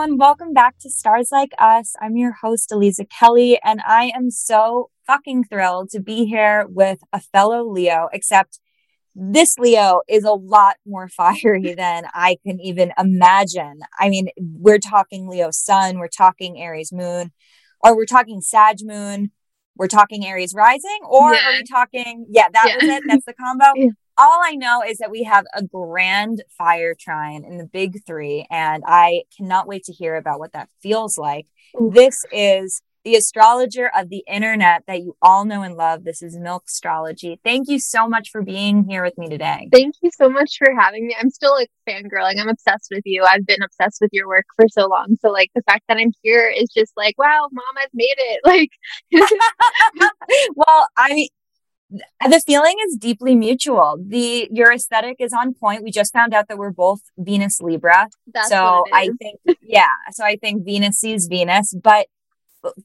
everyone. Welcome back to Stars Like Us. I'm your host, Aliza Kelly, and I am so fucking thrilled to be here with a fellow Leo, except this Leo is a lot more fiery than I can even imagine. I mean, we're talking Leo sun, we're talking Aries moon, or we're talking Sag moon, we're talking Aries rising, or yeah. are we talking? Yeah, that yeah. was it. That's the combo. Yeah all I know is that we have a grand fire trine in the big three, and I cannot wait to hear about what that feels like. This is the astrologer of the internet that you all know and love. This is Milk Astrology. Thank you so much for being here with me today. Thank you so much for having me. I'm still like fangirling. I'm obsessed with you. I've been obsessed with your work for so long. So like the fact that I'm here is just like, wow, mom, I've made it. Like Well, I mean the feeling is deeply mutual. The your aesthetic is on point. We just found out that we're both Venus Libra. That's so I think yeah, so I think Venus sees Venus, but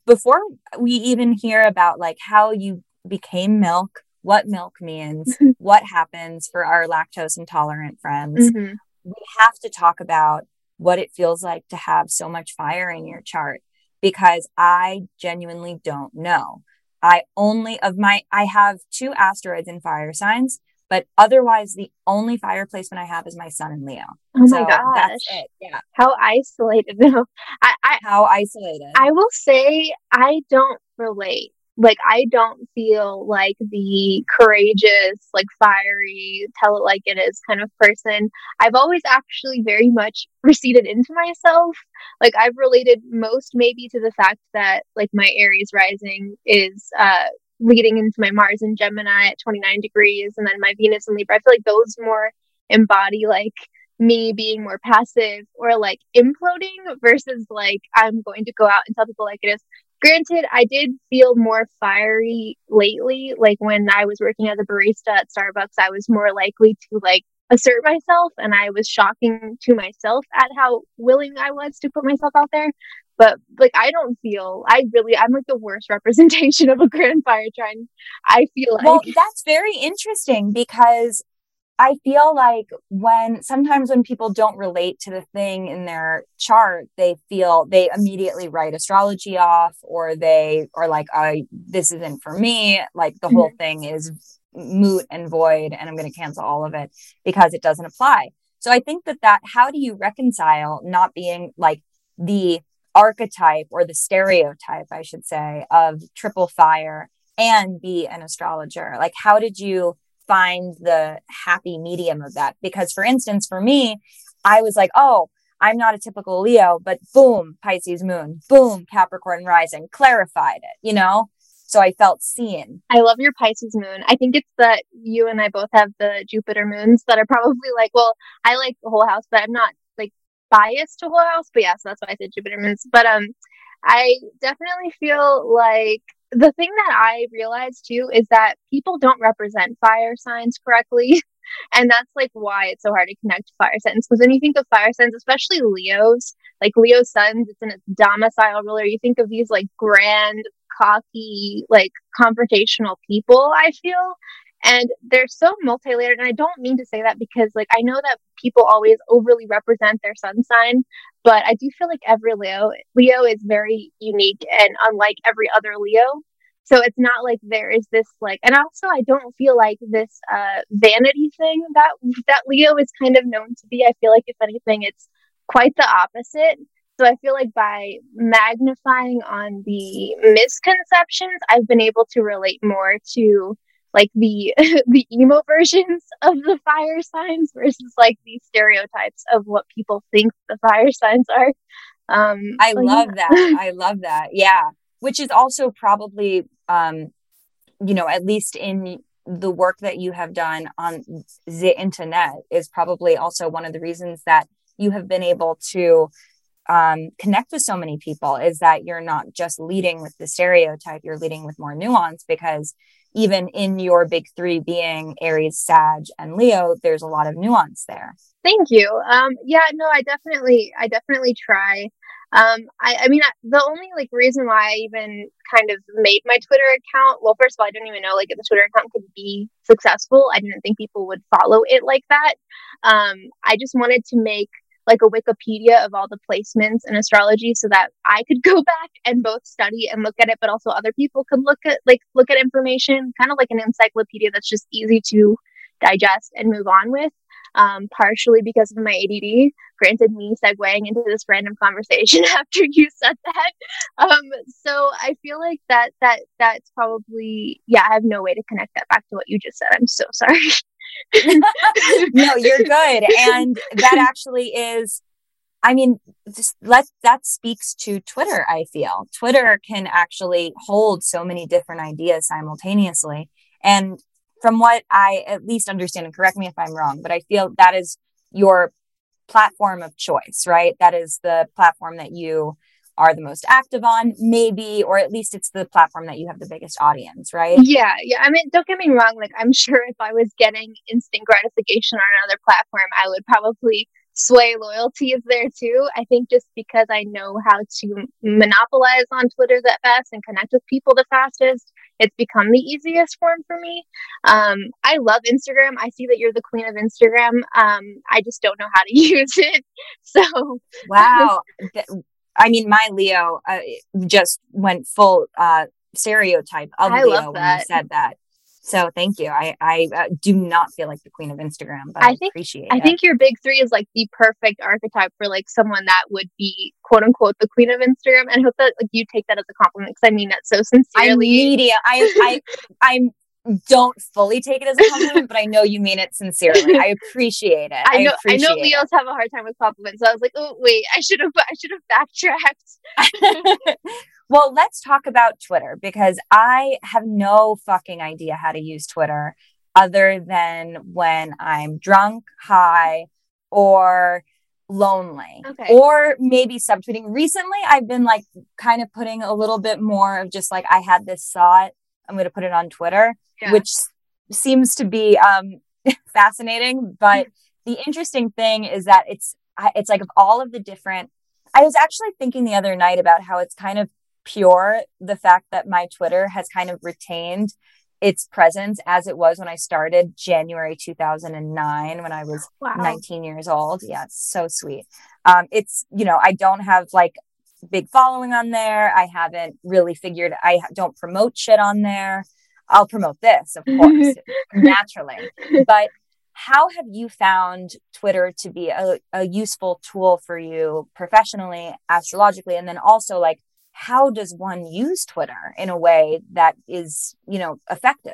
before we even hear about like how you became milk, what milk means, what happens for our lactose intolerant friends, mm-hmm. we have to talk about what it feels like to have so much fire in your chart because I genuinely don't know. I only of my I have two asteroids in fire signs, but otherwise the only fire placement I have is my sun in Leo. Oh so my gosh. That's it. Yeah. How isolated though. I, I how isolated. I will say I don't relate like I don't feel like the courageous, like fiery, tell it like it is kind of person. I've always actually very much receded into myself. Like I've related most maybe to the fact that like my Aries rising is uh leading into my Mars and Gemini at 29 degrees and then my Venus and Libra. I feel like those more embody like me being more passive or like imploding versus like I'm going to go out and tell people like it is granted, I did feel more fiery lately. Like when I was working as a barista at Starbucks, I was more likely to like assert myself and I was shocking to myself at how willing I was to put myself out there. But like I don't feel I really I'm like the worst representation of a grand fire trine. I feel like Well, that's very interesting because I feel like when sometimes when people don't relate to the thing in their chart, they feel they immediately write astrology off or they are like, I this isn't for me. Like the mm-hmm. whole thing is moot and void and I'm going to cancel all of it because it doesn't apply. So I think that that how do you reconcile not being like the archetype or the stereotype, I should say, of triple fire and be an astrologer? Like how did you find the happy medium of that. Because, for instance, for me, I was like, oh, I'm not a typical Leo, but boom, Pisces moon, boom, Capricorn rising, clarified it, you know? So I felt seen. I love your Pisces moon. I think it's that you and I both have the Jupiter moons that are probably like, well, I like the whole house, but I'm not like biased to whole house. But yeah, so that's why I said Jupiter moons. But um, I definitely feel like the thing that I realized too is that people don't represent fire signs correctly. and that's like why it's so hard to connect fire signs. Because when you think of fire signs, especially Leos, like Leo suns, it's in its domicile ruler. You think of these like grand, cocky, like confrontational people, I feel. And they're so multi layered. And I don't mean to say that because, like, I know that people always overly represent their sun sign, but I do feel like every Leo, Leo is very unique and unlike every other Leo. So it's not like there is this like, and also I don't feel like this uh, vanity thing that that Leo is kind of known to be. I feel like if anything, it's quite the opposite. So I feel like by magnifying on the misconceptions, I've been able to relate more to like the the emo versions of the fire signs versus like the stereotypes of what people think the fire signs are. Um, I so love yeah. that. I love that. Yeah, which is also probably, um, you know, at least in the work that you have done on the internet, is probably also one of the reasons that you have been able to um, connect with so many people is that you're not just leading with the stereotype, you're leading with more nuance because even in your big three being Aries, Sag, and Leo, there's a lot of nuance there. Thank you. Um, yeah, no, I definitely, I definitely try. Um, I, I mean, the only like reason why I even kind of made my Twitter account, well, first of all, I didn't even know like the Twitter account could be successful. I didn't think people would follow it like that. Um, I just wanted to make like a Wikipedia of all the placements in astrology so that I could go back and both study and look at it, but also other people could look at like look at information, kind of like an encyclopedia that's just easy to digest and move on with. Um, partially because of my ADD. Granted, me segueing into this random conversation after you said that. Um, so I feel like that that that's probably yeah. I have no way to connect that back to what you just said. I'm so sorry. no, you're good. And that actually is, I mean, let that speaks to Twitter, I feel. Twitter can actually hold so many different ideas simultaneously. And from what I at least understand, and correct me if I'm wrong, but I feel that is your platform of choice, right? That is the platform that you are the most active on, maybe, or at least it's the platform that you have the biggest audience, right? Yeah, yeah. I mean, don't get me wrong. Like, I'm sure if I was getting instant gratification on another platform, I would probably sway loyalty is there too. I think just because I know how to monopolize on Twitter that fast and connect with people the fastest, it's become the easiest form for me. Um, I love Instagram. I see that you're the queen of Instagram. Um, I just don't know how to use it. So, wow. I mean, my Leo uh, just went full uh, stereotype of I Leo when you said that. So thank you. I I uh, do not feel like the queen of Instagram, but I, I think, appreciate. I it. think your big three is like the perfect archetype for like someone that would be quote unquote the queen of Instagram. And I hope that like you take that as a compliment because I mean that so sincerely. I media. I I I'm don't fully take it as a compliment, but I know you mean it sincerely. I appreciate it. I know. I, I know Leos it. have a hard time with compliments, so I was like, oh wait, I should have. I should have backtracked. well, let's talk about Twitter because I have no fucking idea how to use Twitter other than when I'm drunk, high, or lonely okay. or maybe subtweeting recently i've been like kind of putting a little bit more of just like i had this thought I'm going to put it on Twitter, yeah. which seems to be um, fascinating. But the interesting thing is that it's it's like of all of the different. I was actually thinking the other night about how it's kind of pure the fact that my Twitter has kind of retained its presence as it was when I started January 2009 when I was wow. 19 years old. Yeah, it's so sweet. Um, it's, you know, I don't have like big following on there. I haven't really figured, I don't promote shit on there. I'll promote this, of course, naturally. But how have you found Twitter to be a, a useful tool for you professionally, astrologically? And then also, like, how does one use Twitter in a way that is, you know, effective?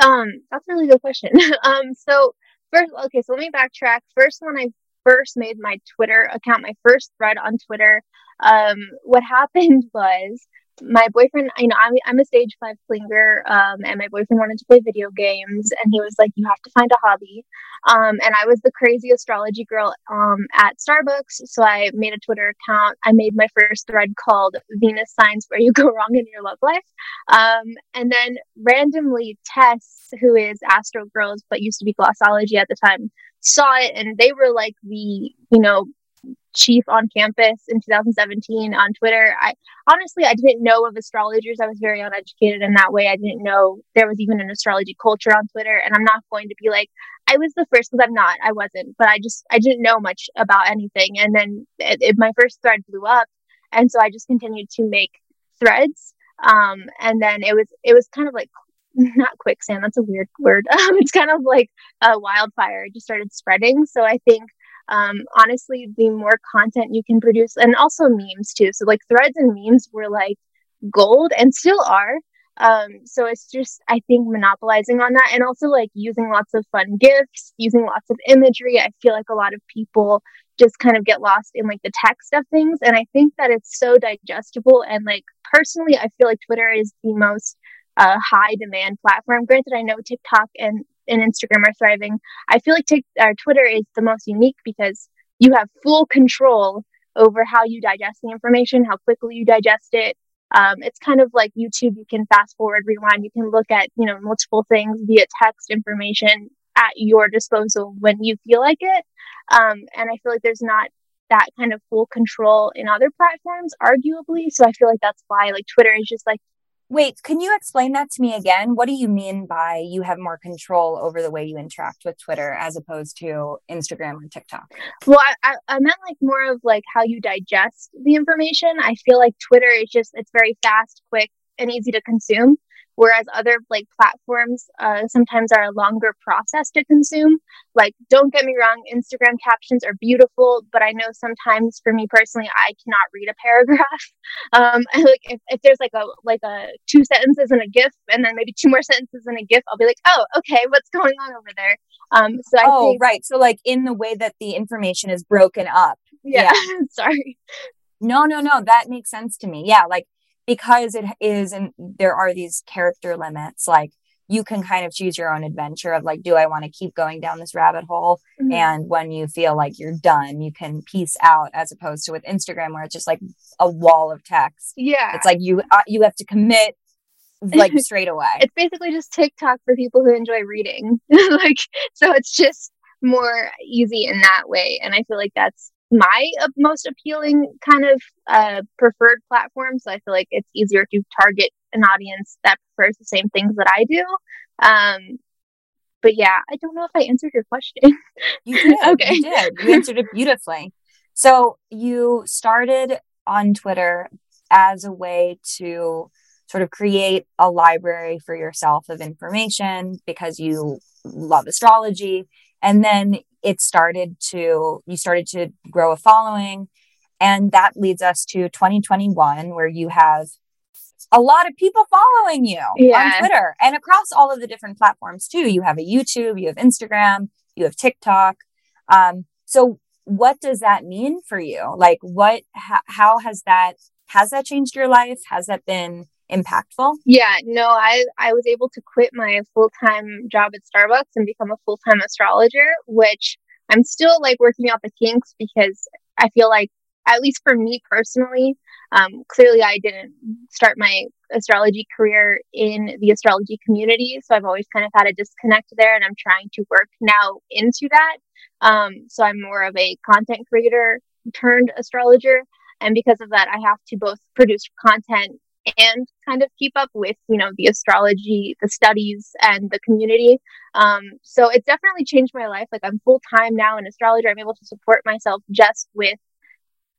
Um, that's a really good question. um, so first, okay, so let me backtrack. First, one I first made my Twitter account, my first thread on Twitter, um, what happened was my boyfriend, you know I'm, I'm a stage five flinger, um, and my boyfriend wanted to play video games, and he was like, "You have to find a hobby." Um, and I was the crazy astrology girl um, at Starbucks, so I made a Twitter account. I made my first thread called "Venus Signs Where You Go Wrong in Your Love Life," um, and then randomly Tess, who is Astro Girls but used to be Glossology at the time, saw it, and they were like the you know chief on campus in 2017 on Twitter. I honestly I didn't know of astrologers. I was very uneducated in that way. I didn't know there was even an astrology culture on Twitter. And I'm not going to be like I was the first because I'm not. I wasn't. But I just I didn't know much about anything. And then it, it, my first thread blew up, and so I just continued to make threads. Um, and then it was it was kind of like not quicksand. That's a weird word. Um, it's kind of like a wildfire. It just started spreading. So I think um, honestly, the more content you can produce, and also memes too. So like threads and memes were like gold and still are. Um, so it's just I think monopolizing on that, and also like using lots of fun gifs, using lots of imagery. I feel like a lot of people just kind of get lost in like the text of things, and I think that it's so digestible. And like personally, I feel like Twitter is the most uh, high demand platform. Granted, I know TikTok and and Instagram are thriving. I feel like uh, Twitter is the most unique because you have full control over how you digest the information, how quickly you digest it. Um, it's kind of like YouTube. You can fast forward, rewind. You can look at you know multiple things via text information at your disposal when you feel like it. Um, and I feel like there's not that kind of full control in other platforms, arguably. So I feel like that's why like Twitter is just like Wait, can you explain that to me again? What do you mean by you have more control over the way you interact with Twitter as opposed to Instagram or TikTok? Well, I, I, meant like more of like how you digest the information. I feel like Twitter is just, it's very fast, quick, and easy to consume whereas other like platforms uh, sometimes are a longer process to consume. Like don't get me wrong instagram captions are beautiful but i know sometimes for me personally i cannot read a paragraph. Um and like if, if there's like a like a two sentences and a gif and then maybe two more sentences and a gif i'll be like oh okay what's going on over there? Um so I oh think, right. So like in the way that the information is broken up. Yeah, yeah. sorry. No no no. That makes sense to me. Yeah like because it is and there are these character limits like you can kind of choose your own adventure of like do i want to keep going down this rabbit hole? Mm-hmm. and when you feel like you're done you can piece out as opposed to with instagram where it's just like a wall of text. Yeah. It's like you uh, you have to commit like straight away. It's basically just tiktok for people who enjoy reading. Like so it's just more easy in that way and i feel like that's my uh, most appealing kind of uh, preferred platform. So I feel like it's easier to target an audience that prefers the same things that I do. Um, but yeah, I don't know if I answered your question. You did. okay. You did. You answered it beautifully. So you started on Twitter as a way to sort of create a library for yourself of information because you love astrology. And then it started to, you started to grow a following. And that leads us to 2021, where you have a lot of people following you yeah. on Twitter and across all of the different platforms too. You have a YouTube, you have Instagram, you have TikTok. Um, so what does that mean for you? Like what, ha- how has that, has that changed your life? Has that been impactful? Yeah, no, I I was able to quit my full-time job at Starbucks and become a full-time astrologer, which I'm still like working out the kinks because I feel like at least for me personally, um, clearly I didn't start my astrology career in the astrology community. So I've always kind of had a disconnect there and I'm trying to work now into that. Um, so I'm more of a content creator turned astrologer. And because of that, I have to both produce content and kind of keep up with you know the astrology the studies and the community. Um, so it's definitely changed my life. Like i'm full-time now an astrologer i'm able to support myself just with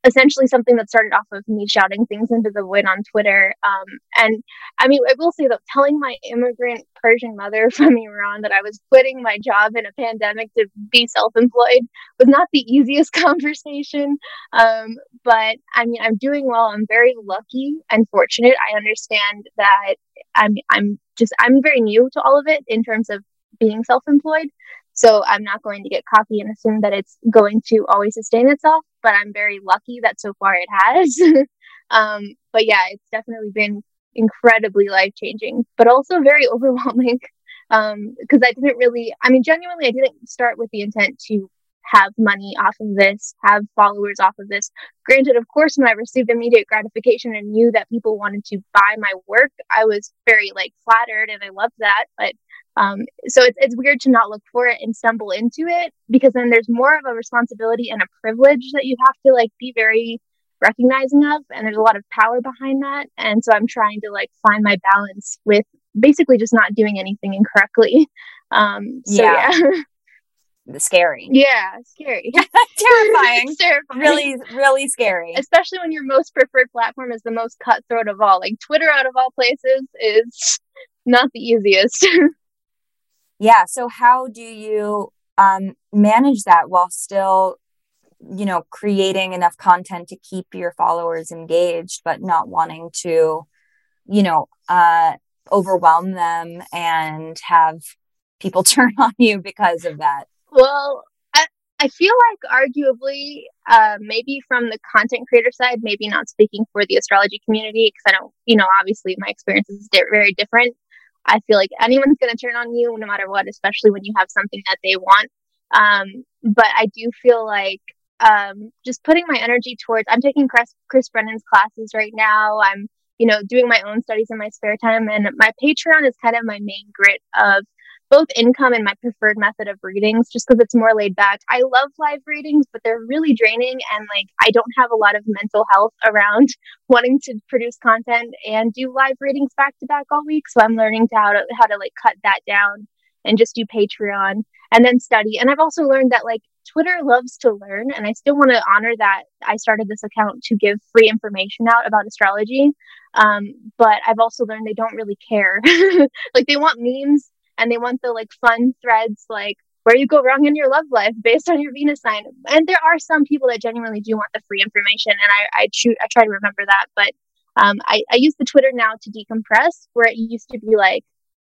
essentially something that started off of me shouting things into the void on Twitter. Um, and I mean, I will say that telling my immigrant Persian mother from Iran that I was quitting my job in a pandemic to be self employed was not the easiest conversation. Um, but I mean, I'm doing well. I'm very lucky and fortunate. I understand that I'm, I'm just, I'm very new to all of it in terms of being self employed. So I'm not going to get cocky and assume that it's going to always sustain itself, but I'm very lucky that so far it has. um, but yeah, it's definitely been incredibly life changing, but also very overwhelming. Um, because I didn't really, I mean, genuinely, I didn't start with the intent to have money off of this, have followers off of this. Granted, of course, when I received immediate gratification and knew that people wanted to buy my work, I was very like flattered and I loved that. But um, so it's, it's weird to not look for it and stumble into it because then there's more of a responsibility and a privilege that you have to like be very recognizing of. And there's a lot of power behind that. And so I'm trying to like find my balance with basically just not doing anything incorrectly. Um, so yeah. yeah. scary. Yeah, scary. terrifying. terrifying. Really, really scary. Especially when your most preferred platform is the most cutthroat of all. Like Twitter, out of all places, is not the easiest. Yeah so how do you um, manage that while still you know creating enough content to keep your followers engaged but not wanting to you know uh, overwhelm them and have people turn on you because of that? Well i, I feel like arguably uh, maybe from the content creator side maybe not speaking for the astrology community because i don't you know obviously my experience is very different I feel like anyone's going to turn on you no matter what, especially when you have something that they want. Um, but I do feel like um, just putting my energy towards, I'm taking Chris, Chris Brennan's classes right now. I'm, you know, doing my own studies in my spare time. And my Patreon is kind of my main grit of both income and my preferred method of readings just because it's more laid back. I love live readings, but they're really draining and like I don't have a lot of mental health around wanting to produce content and do live readings back to back all week. So I'm learning to how to how to like cut that down and just do Patreon and then study. And I've also learned that like Twitter loves to learn and I still want to honor that I started this account to give free information out about astrology. Um, but I've also learned they don't really care. like they want memes and they want the like fun threads like where you go wrong in your love life based on your Venus sign. And there are some people that genuinely do want the free information, and I I, choose, I try to remember that. But um, I, I use the Twitter now to decompress, where it used to be like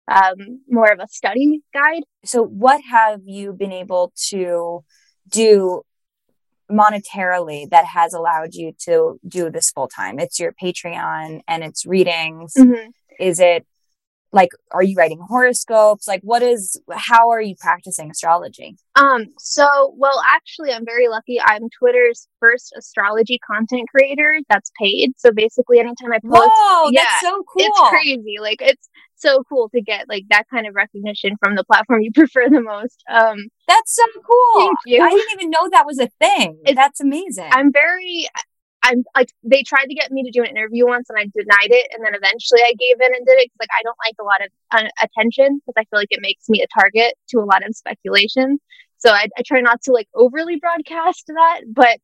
um, more of a study guide. So, what have you been able to do monetarily that has allowed you to do this full time? It's your Patreon and it's readings. Mm-hmm. Is it like are you writing horoscopes? Like what is how are you practicing astrology? Um so well actually i'm very lucky. I'm twitter's first astrology content creator that's paid. So basically anytime i post Whoa, yeah that's so cool. it's crazy. Like it's so cool to get like that kind of recognition from the platform you prefer the most. Um that's so cool. thank you. I didn't even know that was a thing. It's, that's amazing. I'm very I'm like they tried to get me to do an interview once and I denied it and then eventually I gave in and did it because like I don't like a lot of uh, attention because I feel like it makes me a target to a lot of speculation. So I, I try not to like overly broadcast that, but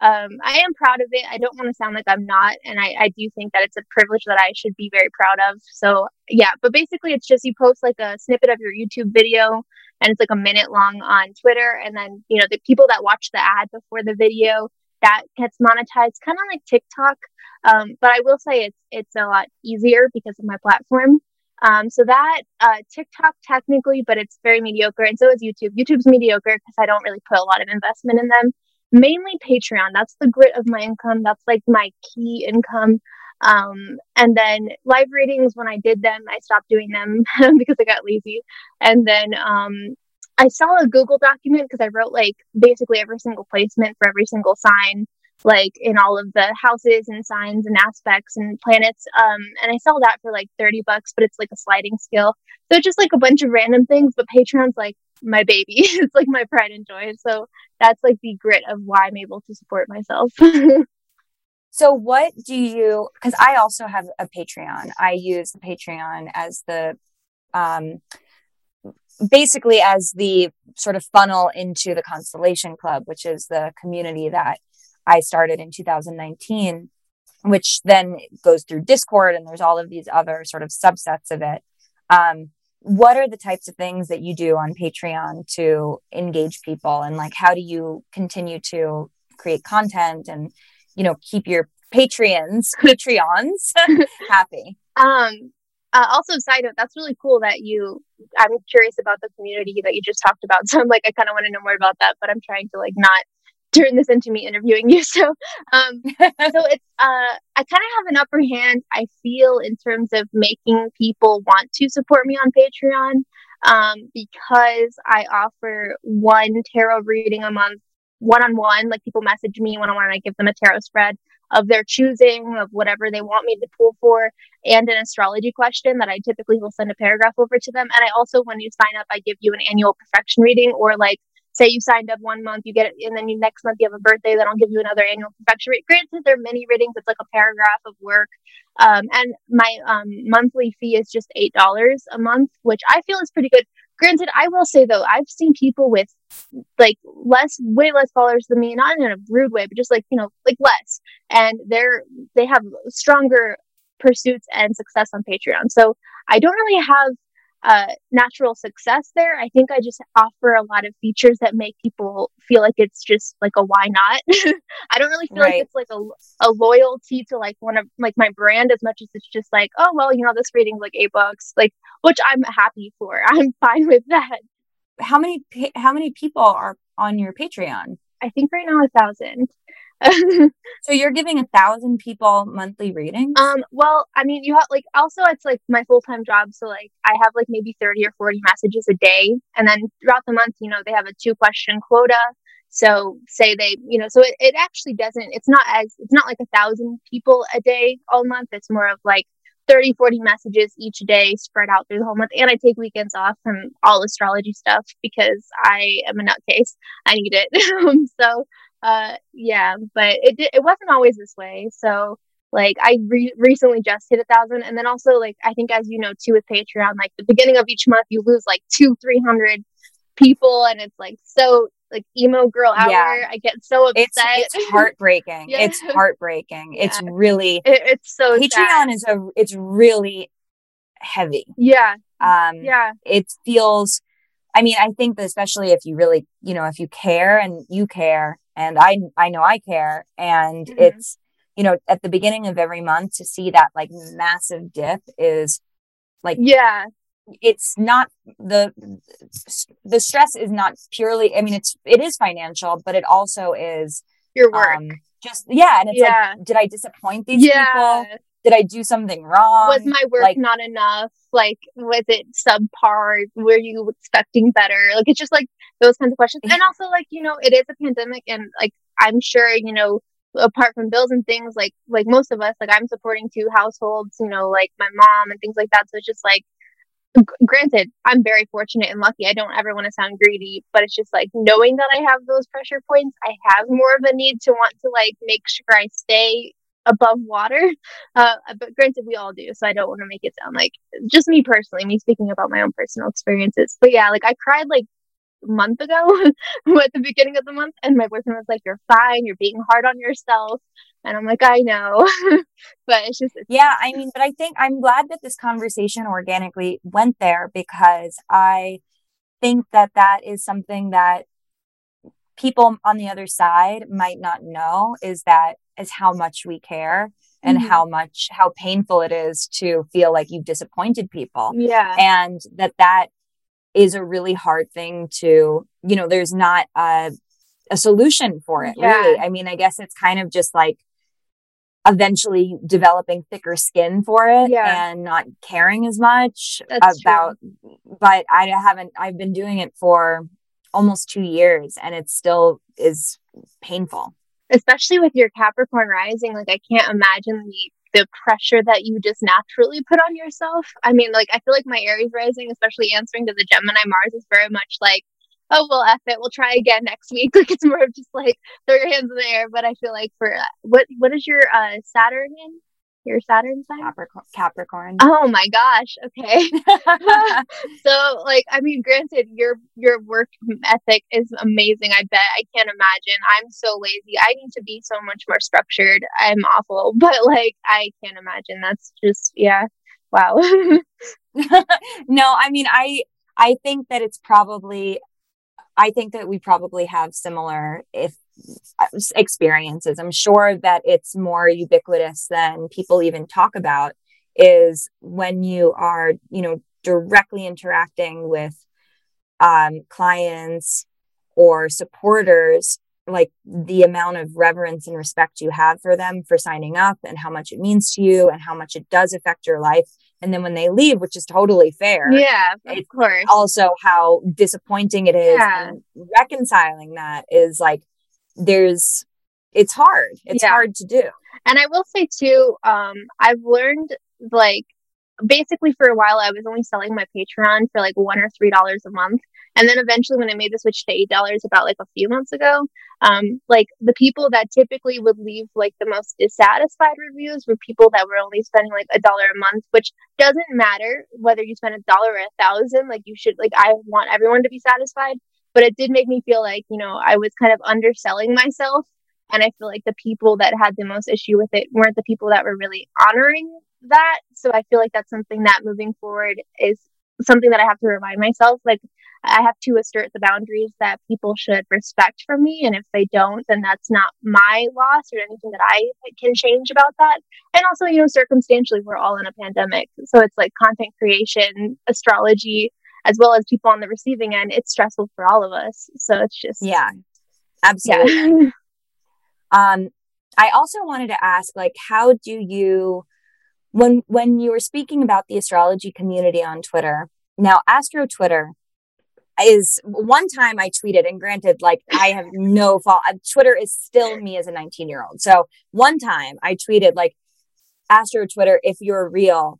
um, I am proud of it. I don't want to sound like I'm not, and I, I do think that it's a privilege that I should be very proud of. So yeah, but basically it's just you post like a snippet of your YouTube video and it's like a minute long on Twitter, and then you know the people that watch the ad before the video that gets monetized, kind of like TikTok. Um, but I will say it's it's a lot easier because of my platform. Um, so that uh, TikTok technically, but it's very mediocre, and so is YouTube. YouTube's mediocre because I don't really put a lot of investment in them. Mainly Patreon. That's the grit of my income. That's like my key income. Um, and then live readings, when I did them, I stopped doing them because I got lazy. And then um, I saw a Google document because I wrote like basically every single placement for every single sign, like in all of the houses and signs and aspects and planets. Um, and I sell that for like 30 bucks, but it's like a sliding scale. So just like a bunch of random things, but Patreon's like my baby. it's like my pride and joy. So that's like the grit of why I'm able to support myself. so what do you because I also have a Patreon. I use the Patreon as the um basically as the sort of funnel into the Constellation Club, which is the community that I started in 2019, which then goes through Discord and there's all of these other sort of subsets of it. Um, what are the types of things that you do on Patreon to engage people and like how do you continue to create content and you know keep your Patreons Patreons happy? Um uh, also, side note, that's really cool that you. I'm curious about the community that you just talked about, so I'm like, I kind of want to know more about that, but I'm trying to like not turn this into me interviewing you. So, um, so it's uh, I kind of have an upper hand. I feel in terms of making people want to support me on Patreon, um, because I offer one tarot reading a month, one on one. Like people message me when I want to give them a tarot spread of their choosing of whatever they want me to pull for and an astrology question that I typically will send a paragraph over to them. And I also, when you sign up, I give you an annual profection reading or like say you signed up one month, you get it, and then you next month you have a birthday, then I'll give you another annual profection reading. Granted, they're mini readings; it's like a paragraph of work, um, and my um, monthly fee is just eight dollars a month, which I feel is pretty good. Granted, I will say though, I've seen people with like less, way less followers than me, not in a rude way, but just like, you know, like less. And they're, they have stronger pursuits and success on Patreon. So I don't really have uh, natural success there. I think I just offer a lot of features that make people feel like it's just like a why not. I don't really feel right. like it's like a, a loyalty to like one of like my brand as much as it's just like, oh, well, you know, this reading's like eight bucks, like, which I'm happy for. I'm fine with that. How many, how many people are on your Patreon? I think right now a thousand. So you're giving a thousand people monthly readings? Um, well, I mean, you have like also it's like my full time job, so like I have like maybe thirty or forty messages a day, and then throughout the month, you know, they have a two question quota. So say they, you know, so it, it actually doesn't. It's not as it's not like a thousand people a day all month. It's more of like 30, 40 messages each day spread out through the whole month. And I take weekends off from all astrology stuff because I am a nutcase. I need it. Um, so, uh, yeah, but it, it wasn't always this way. So, like, I re- recently just hit a thousand. And then also, like, I think, as you know, too, with Patreon, like, the beginning of each month, you lose like two, 300 people. And it's like so like emo girl hour. Yeah. I get so upset. It's, it's heartbreaking. yeah. It's heartbreaking. Yeah. It's really it, it's so Patreon sad. is a it's really heavy. Yeah. Um yeah. It feels I mean, I think that especially if you really, you know, if you care and you care and I I know I care and mm-hmm. it's you know, at the beginning of every month to see that like massive dip is like yeah. it's not the the stress is not purely i mean it's it is financial but it also is your work. um, just yeah and it's yeah. like did i disappoint these yeah. people? Did i do something wrong? was my work like, not enough? Like was it subpar? Were you expecting better? Like it's just like those kinds of questions and also like you know it is a pandemic and like i'm sure you know apart from bills and things like like most of us like i'm supporting two households you know like my mom and things like that so it's just like granted, I'm very fortunate and lucky. I don't ever want to sound greedy, but it's just like knowing that I have those pressure points, I have more of a need to want to like make sure I stay above water. Uh, but granted, we all do. So I don't want to make it sound like just me personally, me speaking about my own personal experiences. But yeah, like I cried like month ago at the beginning of the month, and my boyfriend was like, You're fine. You're being hard on yourself. And I'm like, I know. but it's just, it's- yeah, I mean, but I think I'm glad that this conversation organically went there because I think that that is something that people on the other side might not know is that is how much we care and mm-hmm. how much how painful it is to feel like you've disappointed people yeah and that that is a really hard thing to you know there's not a a solution for it yeah. really i mean i guess it's kind of just like eventually developing thicker skin for it yeah. and not caring as much That's about true. but I haven't I've been doing it for almost 2 years and it still is painful especially with your capricorn rising like I can't imagine the the pressure that you just naturally put on yourself. I mean, like, I feel like my Aries rising, especially answering to the Gemini Mars, is very much like oh well F it, we'll try again next week. Like it's more of just like throw your hands in the air. But I feel like for uh, what what is your uh Saturn in? Your Saturn sign? Capricorn. Capricorn. Oh my gosh. Okay. so like I mean granted your your work ethic is amazing. I bet. I can't imagine. I'm so lazy. I need to be so much more structured. I'm awful. But like I can't imagine. That's just yeah. Wow. no, I mean I I think that it's probably I think that we probably have similar if experiences. I'm sure that it's more ubiquitous than people even talk about is when you are, you know, directly interacting with um, clients or supporters like the amount of reverence and respect you have for them for signing up and how much it means to you and how much it does affect your life. And then when they leave, which is totally fair. Yeah, of course. Also, how disappointing it is. Yeah. reconciling that is like, there's, it's hard. It's yeah. hard to do. And I will say too, um, I've learned like basically for a while I was only selling my Patreon for like one or three dollars a month. And then eventually when I made the switch to eight dollars about like a few months ago, um, like the people that typically would leave like the most dissatisfied reviews were people that were only spending like a dollar a month, which doesn't matter whether you spend a dollar or a thousand, like you should like I want everyone to be satisfied. But it did make me feel like, you know, I was kind of underselling myself. And I feel like the people that had the most issue with it weren't the people that were really honoring that. So I feel like that's something that moving forward is something that I have to remind myself. Like I have to assert the boundaries that people should respect from me. And if they don't, then that's not my loss or anything that I can change about that. And also, you know, circumstantially, we're all in a pandemic. So it's like content creation, astrology, as well as people on the receiving end. It's stressful for all of us. So it's just. Yeah, absolutely. Yeah. um, I also wanted to ask, like, how do you when when you were speaking about the astrology community on Twitter, now Astro Twitter is one time I tweeted, and granted, like I have no fault. Uh, Twitter is still me as a 19 year old. So one time I tweeted, like, Astro Twitter, if you're real,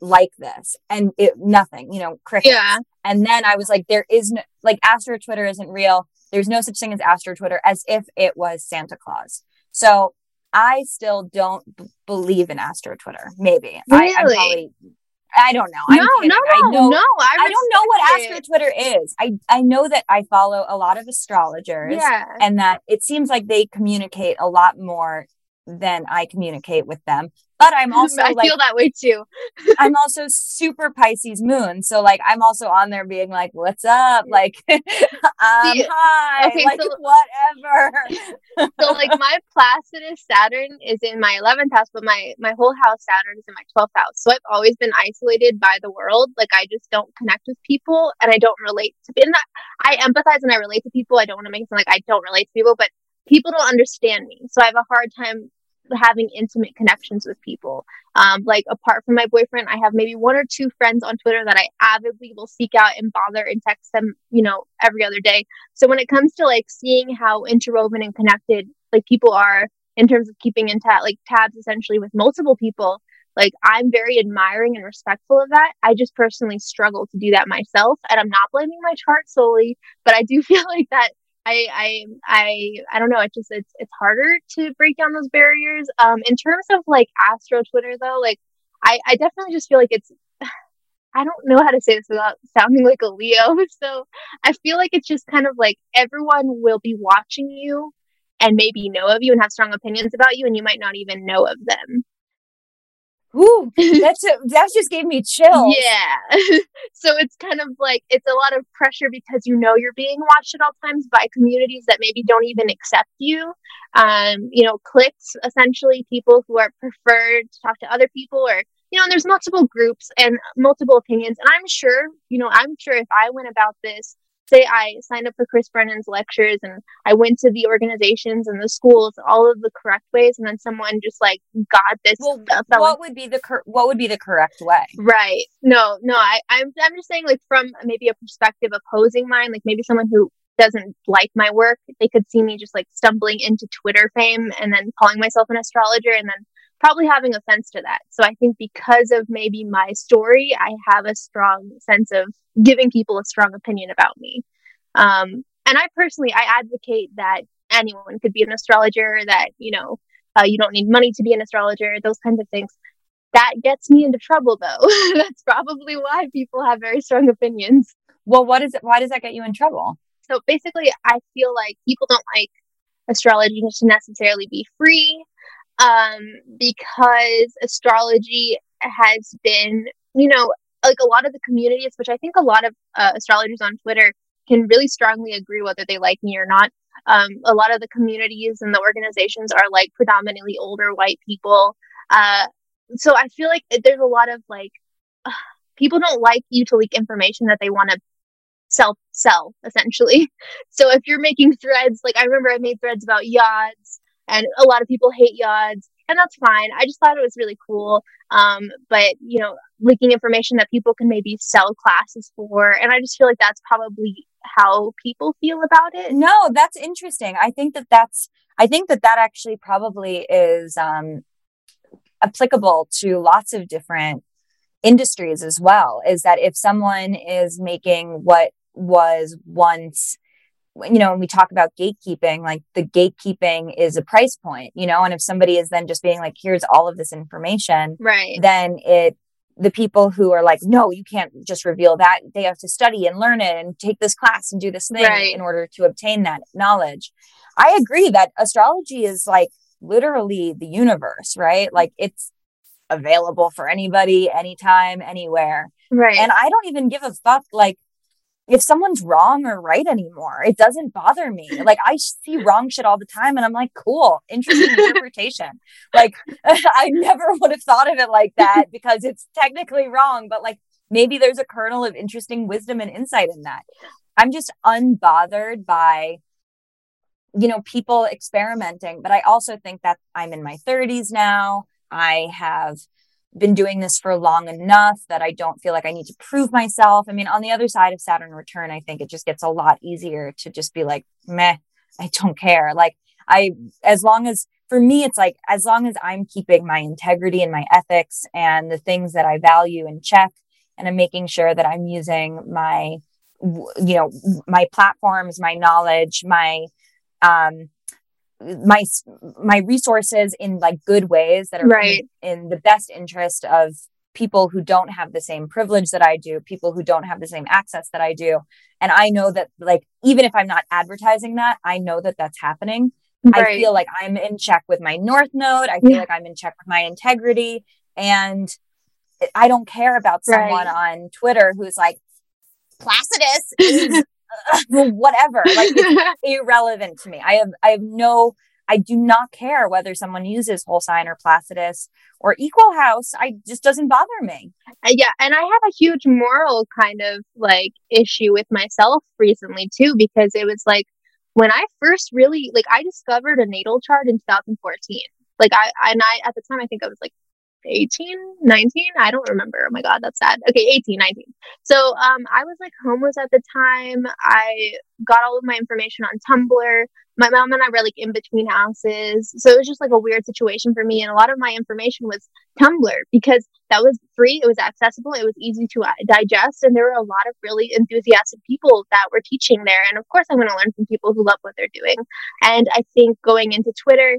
like this and it nothing you know crickets. Yeah. and then i was like there is no like astro twitter isn't real there's no such thing as astro twitter as if it was santa claus so i still don't b- believe in astro twitter maybe I, I'm Really? probably I don't know. No, no, I know. no. I, I don't know what Astro. Twitter is. I I know that I follow a lot of astrologers Yeah. and that it seems like they communicate a lot more than I communicate with them. But I'm also I like feel that way too. I'm also super Pisces moon. So like I'm also on there being like, what's up? Like um See, hi, okay, like so- whatever. so like my placidus saturn is in my 11th house but my my whole house saturn is in my 12th house so i've always been isolated by the world like i just don't connect with people and i don't relate to and i empathize and i relate to people i don't want to make it sound like i don't relate to people but people don't understand me so i have a hard time having intimate connections with people um, like apart from my boyfriend i have maybe one or two friends on twitter that i avidly will seek out and bother and text them you know every other day so when it comes to like seeing how interwoven and connected like people are in terms of keeping in ta- like tabs essentially with multiple people, like I'm very admiring and respectful of that. I just personally struggle to do that myself, and I'm not blaming my chart solely, but I do feel like that. I, I I I don't know. It just it's it's harder to break down those barriers. Um, in terms of like Astro Twitter though, like I I definitely just feel like it's I don't know how to say this without sounding like a Leo. So I feel like it's just kind of like everyone will be watching you and maybe know of you and have strong opinions about you, and you might not even know of them. Ooh, that's a, that just gave me chills. Yeah. so it's kind of like it's a lot of pressure because you know you're being watched at all times by communities that maybe don't even accept you. Um, you know, cliques essentially people who are preferred to talk to other people or you know, and there's multiple groups and multiple opinions. And I'm sure, you know, I'm sure if I went about this say I signed up for Chris Brennan's lectures and I went to the organizations and the schools all of the correct ways, and then someone just like got this. Well, fell what would be the cor- what would be the correct way? Right. No, no, I, I'm I'm just saying like from maybe a perspective opposing mine, like maybe someone who doesn't like my work, they could see me just like stumbling into Twitter fame and then calling myself an astrologer and then probably having offense to that. So I think because of maybe my story, I have a strong sense of giving people a strong opinion about me. Um, and I personally, I advocate that anyone could be an astrologer, that, you know, uh, you don't need money to be an astrologer, those kinds of things. That gets me into trouble though. That's probably why people have very strong opinions. Well, what is it? Why does that get you in trouble? So basically, I feel like people don't like astrology to necessarily be free um, because astrology has been, you know, like a lot of the communities, which I think a lot of uh, astrologers on Twitter can really strongly agree whether they like me or not. Um, a lot of the communities and the organizations are like predominantly older white people. Uh, so I feel like there's a lot of like, people don't like you to leak information that they want to self sell essentially. So if you're making threads, like I remember I made threads about yods and a lot of people hate yods and that's fine. I just thought it was really cool. Um, but you know, leaking information that people can maybe sell classes for. And I just feel like that's probably how people feel about it. No, that's interesting. I think that that's I think that that actually probably is um applicable to lots of different industries as well is that if someone is making what was once you know when we talk about gatekeeping like the gatekeeping is a price point you know and if somebody is then just being like here's all of this information Right. then it the people who are like no you can't just reveal that they have to study and learn it and take this class and do this thing Right. in order to obtain that knowledge i agree that astrology is like literally the universe right like it's available for anybody anytime anywhere Right. and i don't even give a fuck like if someone's wrong or right anymore it doesn't bother me. Like i see wrong shit all the time and i'm like cool interesting interpretation. Like i never would have thought of it like that because it's technically wrong but like maybe there's a kernel of interesting wisdom and insight in that. I'm just unbothered by you know people experimenting but i also think that i'm in my 30s now. I have been doing this for long enough that I don't feel like I need to prove myself. I mean, on the other side of Saturn return, I think it just gets a lot easier to just be like, meh, I don't care. Like, I, as long as for me, it's like as long as I'm keeping my integrity and my ethics and the things that I value in check, and I'm making sure that I'm using my, you know, my platforms, my knowledge, my, um, my my resources in like good ways that are right. in, the best interest of people who don't have the same privilege that I do, people who don't have the same access that I do. And I know that, like, even if I'm not advertising that, I know that that's happening. Right. I feel like I'm in check with my North Node. I feel yeah. like I'm in check with my integrity. And I don't care about someone right. on Twitter who's like, Placidus is whatever. Like, it's irrelevant to me. I have, I have no I do not care whether someone uses whole sign or Placidus or Equal House. I just doesn't bother me. Uh, yeah, and I have a huge moral kind of like issue with myself recently too because it was like when I first really like I discovered a natal chart in 2014. Like I and I at the time I think I was like 18, 19. I don't remember. Oh my God, that's sad. Okay, 18, 19. So um, I was like homeless at the time. I got all of my information on Tumblr. My mom and I were like in between houses. So it was just like a weird situation for me. And a lot of my information was Tumblr because that was free, it was accessible, it was easy to uh, digest. And there were a lot of really enthusiastic people that were teaching there. And of course, I'm going to learn from people who love what they're doing. And I think going into Twitter,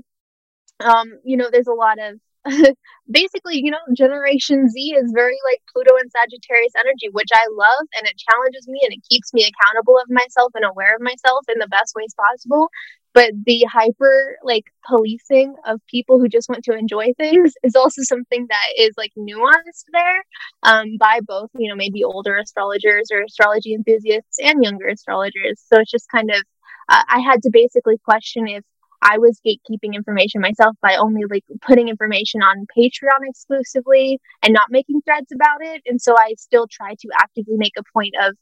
um, you know, there's a lot of basically, you know, Generation Z is very like Pluto and Sagittarius energy, which I love and it challenges me and it keeps me accountable of myself and aware of myself in the best ways possible. But the hyper like policing of people who just want to enjoy things is also something that is like nuanced there um, by both, you know, maybe older astrologers or astrology enthusiasts and younger astrologers. So it's just kind of, uh, I had to basically question if I was gatekeeping information myself by only like putting information on Patreon exclusively and not making threads about it. And so I still try to actively make a point of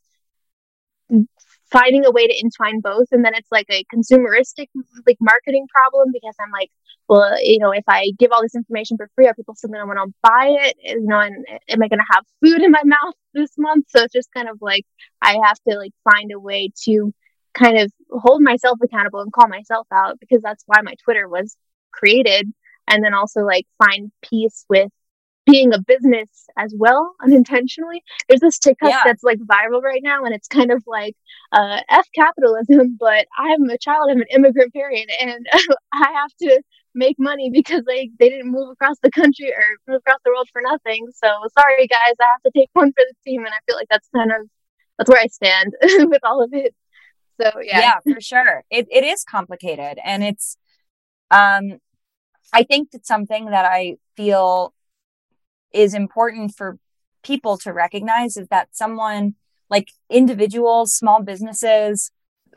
finding a way to entwine both. And then it's like a consumeristic like marketing problem because I'm like, well, you know, if I give all this information for free, are people still going to want to buy it? You know, and am I going to have food in my mouth this month? So it's just kind of like I have to like find a way to kind of hold myself accountable and call myself out because that's why my Twitter was created. And then also like find peace with being a business as well unintentionally. There's this TikTok yeah. that's like viral right now and it's kind of like uh, F capitalism, but I'm a child of an immigrant period and I have to make money because they, they didn't move across the country or move across the world for nothing. So sorry guys, I have to take one for the team and I feel like that's kind of that's where I stand with all of it. So yeah. Yeah, for sure. It it is complicated and it's um I think it's something that I feel is important for people to recognize is that someone like individuals, small businesses,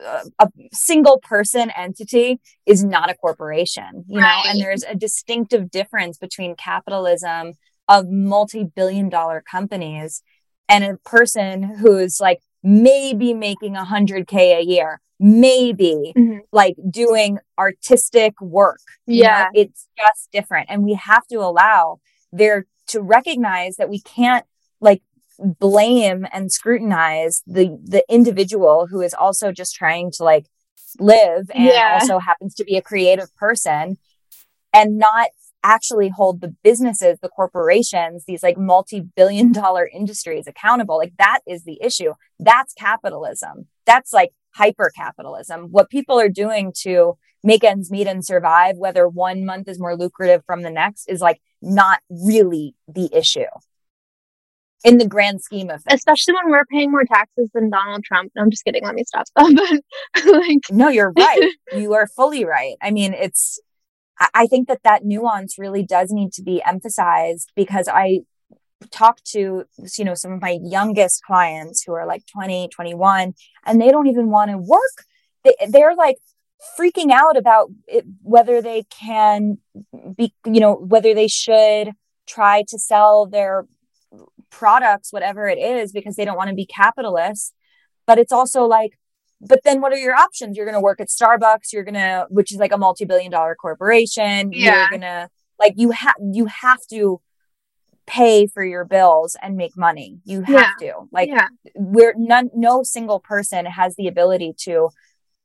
uh, a single person entity is not a corporation, you right. know, and there's a distinctive difference between capitalism of multi-billion dollar companies and a person who's like maybe making a hundred K a year, maybe mm-hmm. like doing artistic work. Yeah. know? It's just different. And we have to allow there to recognize that we can't like blame and scrutinize the the individual who is also just trying to like live and yeah. also happens to be a creative person and not actually hold the businesses, the corporations, these like multi billion dollar industries accountable. Like that is the issue. That's capitalism. That's like hyper capitalism. What people are doing to make ends meet and survive, whether one month is more lucrative from the next, is like not really the issue in the grand scheme of things. Especially when we're paying more taxes than Donald Trump. No, I'm just kidding. Let me stop. but like, no, you're right. you are fully right. I mean, it's I think that that nuance really does need to be emphasized because I talk to you know some of my youngest clients who are like 20 21 and they don't even want to work. They, they're like freaking out about it, whether they can be you know whether they should try to sell their products whatever it is because they don't want to be capitalists. But it's also like but then what are your options? You're going to work at Starbucks. You're going to, which is like a multi-billion dollar corporation. Yeah. You're going to like, you have, you have to pay for your bills and make money. You have yeah. to like, yeah. we're none, no single person has the ability to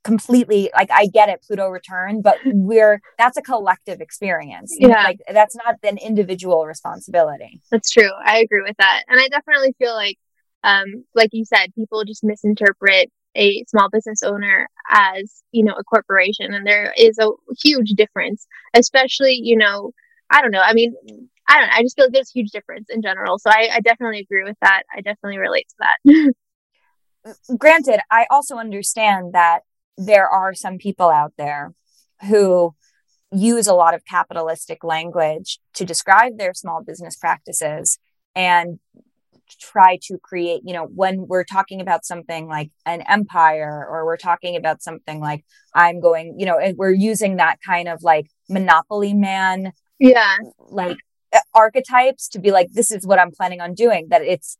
completely like I get it, Pluto return, but we're that's a collective experience. Yeah. Like that's not an individual responsibility. That's true. I agree with that. And I definitely feel like um like you said, people just misinterpret a small business owner as, you know, a corporation. And there is a huge difference, especially, you know, I don't know. I mean, I don't know. I just feel like there's a huge difference in general. So I, I definitely agree with that. I definitely relate to that. Granted, I also understand that there are some people out there who use a lot of capitalistic language to describe their small business practices and try to create, you know, when we're talking about something like an empire or we're talking about something like I'm going, you know, we're using that kind of like monopoly man, yeah, like archetypes to be like, this is what I'm planning on doing, that it's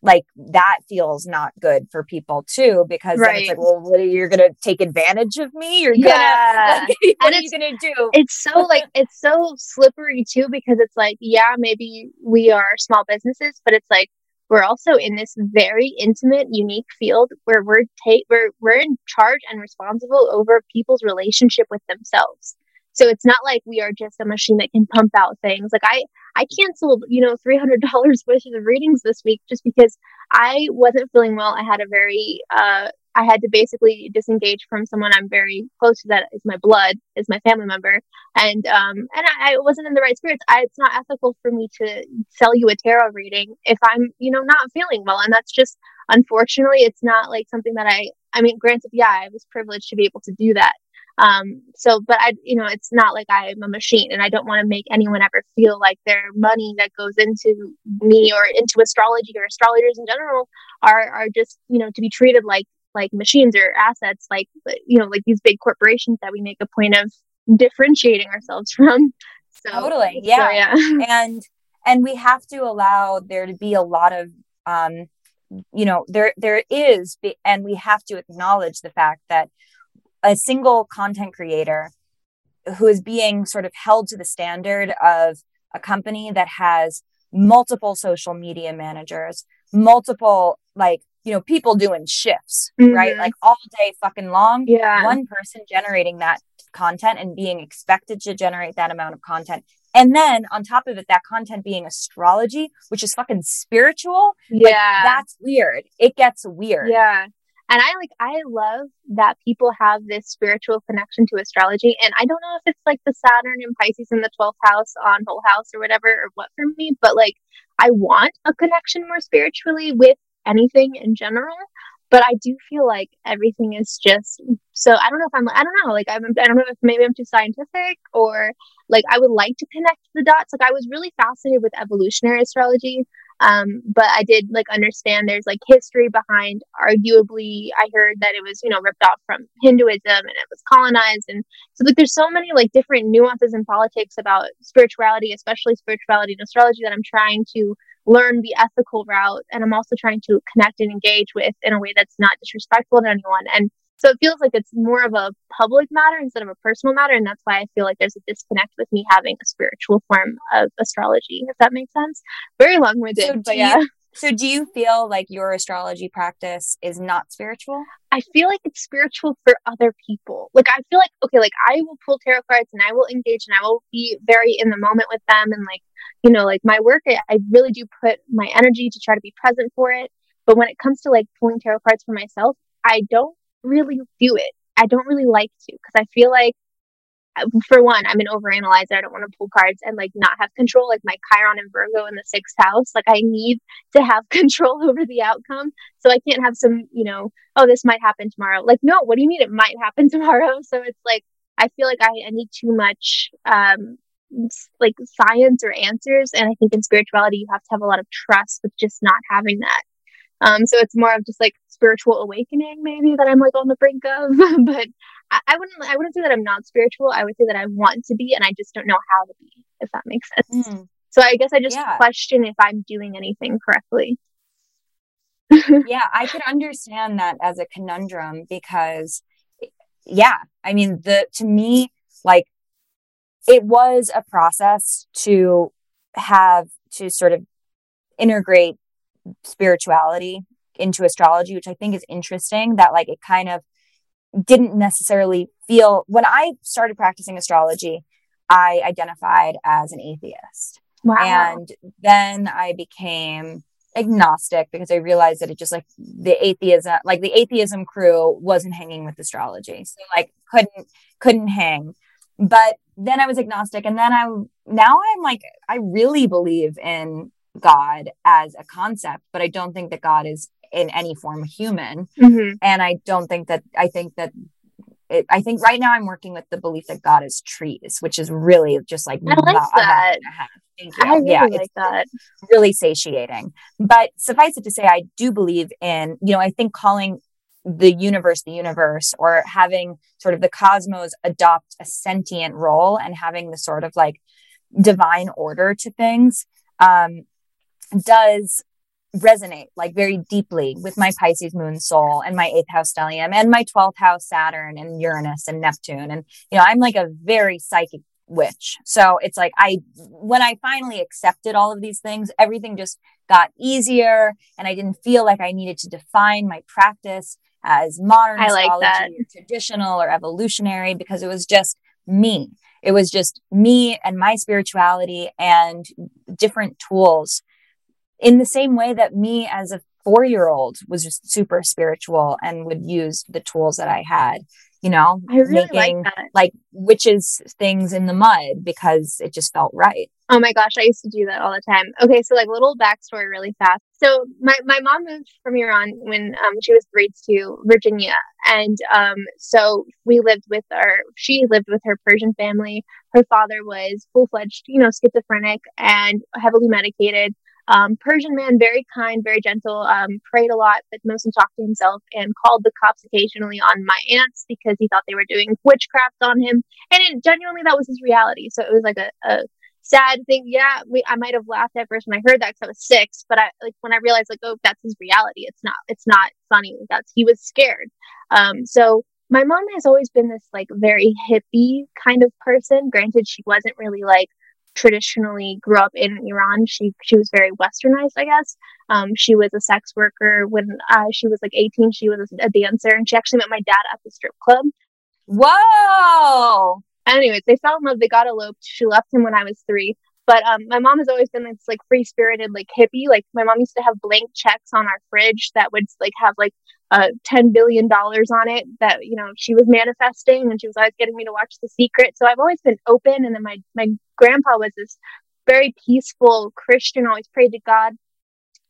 like that feels not good for people too because right. then it's like well what are you gonna take advantage of me you're gonna like, what and are you gonna do it's so like it's so slippery too because it's like yeah maybe we are small businesses but it's like we're also in this very intimate unique field where we're take we're we're in charge and responsible over people's relationship with themselves so it's not like we are just a machine that can pump out things. Like I, I canceled, you know, $300 worth of readings this week just because I wasn't feeling well. I had a very, uh, I had to basically disengage from someone I'm very close to that is my blood, is my family member. And, um, and I, I wasn't in the right spirits. I, it's not ethical for me to sell you a tarot reading if I'm, you know, not feeling well. And that's just, unfortunately, it's not like something that I, I mean, granted, yeah, I was privileged to be able to do that um, so, but I, you know, it's not like I'm a machine and I don't want to make anyone ever feel like their money that goes into me or into astrology or astrologers in general are, are just, you know, to be treated like, like machines or assets, like, you know, like these big corporations that we make a point of differentiating ourselves from. So, totally. Yeah. So, yeah. and, and we have to allow there to be a lot of, um, you know, there, there is, and we have to acknowledge the fact that a single content creator who is being sort of held to the standard of a company that has multiple social media managers, multiple like you know people doing shifts, mm-hmm. right? Like all day fucking long. Yeah. One person generating that content and being expected to generate that amount of content. And then on top of it, that content being astrology, which is fucking spiritual. Yeah. Like, that's weird. It gets weird. Yeah. And I like, I love that people have this spiritual connection to astrology. And I don't know if it's like the Saturn and Pisces in the 12th house on Whole House or whatever, or what for me, but like, I want a connection more spiritually with anything in general. But I do feel like everything is just so. I don't know if I'm. I don't know. Like I'm. I don't know if maybe I'm too scientific or like I would like to connect the dots. Like I was really fascinated with evolutionary astrology um, but I did like understand there's like history behind arguably I heard that it was, you know, ripped off from Hinduism and it was colonized. And so like there's so many like different nuances in politics about spirituality, especially spirituality and astrology that I'm trying to learn the ethical route and I'm also trying to connect and engage with in a way that's not disrespectful to anyone. And so it feels like it's more of a public matter instead of a personal matter. And that's why I feel like there's a disconnect with me having a spiritual form of astrology, if that makes sense. Very long winded, so but yeah. You, so do you feel like your astrology practice is not spiritual? I feel like it's spiritual for other people. Like I feel like okay, like I will pull tarot cards and I will engage and I will be very in the moment with them and like, you know, like my work I, I really do put my energy to try to be present for it. But when it comes to like pulling tarot cards for myself, I don't really do it. I don't really like to because I feel like, uh, for one, I'm an overanalyzer. I don't want to pull cards and like not have control, like my Chiron and Virgo in the sixth house. Like I need to have control over the outcome. So I can't have some, you know, oh, this might happen tomorrow. Like, no, what do you mean it might happen tomorrow? So it's like, I feel like I, I need too much, um, like science or answers. And I think in spirituality, you have to have a lot of trust with just not having that. Um, so it's more of just like spiritual awakening, maybe that I'm like on the brink of. but I, I, wouldn't, I wouldn't say that I'm not spiritual. I would say that I want to be, and I just don't know how to be, if that makes sense. Mm. So I guess I just yeah. question if I'm doing anything correctly. yeah, I could understand that as a conundrum because, yeah, I mean, the to me, like, it was a process to have to sort of integrate spirituality into astrology, which I think is interesting that like it kind of didn't necessarily feel when I started practicing astrology, I identified as an atheist. Wow. And then I became agnostic because I realized that it just like the atheism, like the atheism crew wasn't hanging with astrology. So like couldn't, couldn't hang. But then I was agnostic. And then I, now I'm like, I really believe in God as a concept, but I don't think that God is in any form human. Mm-hmm. And I don't think that, I think that it, I think right now I'm working with the belief that God is trees, which is really just like I like that. Thank you. I really yeah, like that. Really satiating. But suffice it to say, I do believe in, you know, I think calling the universe the universe or having sort of the cosmos adopt a sentient role and having the sort of like divine order to things um, does resonate like very deeply with my Pisces moon soul and my eighth house stellium and my 12th house Saturn and Uranus and Neptune. And, you know, I'm like a very psychic witch. So it's like I, when I finally accepted all of these things, everything just got easier and I didn't feel like I needed to define my practice as modern I astrology like or traditional or evolutionary because it was just me. It was just me and my spirituality and different tools in the same way that me as a four year old was just super spiritual and would use the tools that I had, you know, I really making like, like witches things in the mud because it just felt right. Oh my gosh, I used to do that all the time. Okay, so like little backstory really fast. So my, my mom moved from Iran when um, she was three to Virginia. And um, so we lived with our, she lived with her Persian family. Her father was full fledged, you know, schizophrenic and heavily medicated. Um, Persian man, very kind, very gentle, um, prayed a lot, but mostly talked to himself and called the cops occasionally on my aunts because he thought they were doing witchcraft on him. And it, genuinely, that was his reality. So it was like a, a sad thing. Yeah, we, I might have laughed at first when I heard that because I was six, but I like when I realized like, oh, that's his reality. It's not, it's not funny. That's he was scared. Um, so my mom has always been this like very hippie kind of person. Granted, she wasn't really like traditionally grew up in Iran. She she was very westernized, I guess. Um, she was a sex worker when uh, she was like 18. She was a dancer, and she actually met my dad at the strip club. Whoa! Anyways, they fell in love. They got eloped. She left him when I was three. But um, my mom has always been this like free spirited, like hippie. Like my mom used to have blank checks on our fridge that would like have like uh, $10 billion on it that, you know, she was manifesting and she was always getting me to watch The Secret. So I've always been open. And then my, my grandpa was this very peaceful Christian, always prayed to God.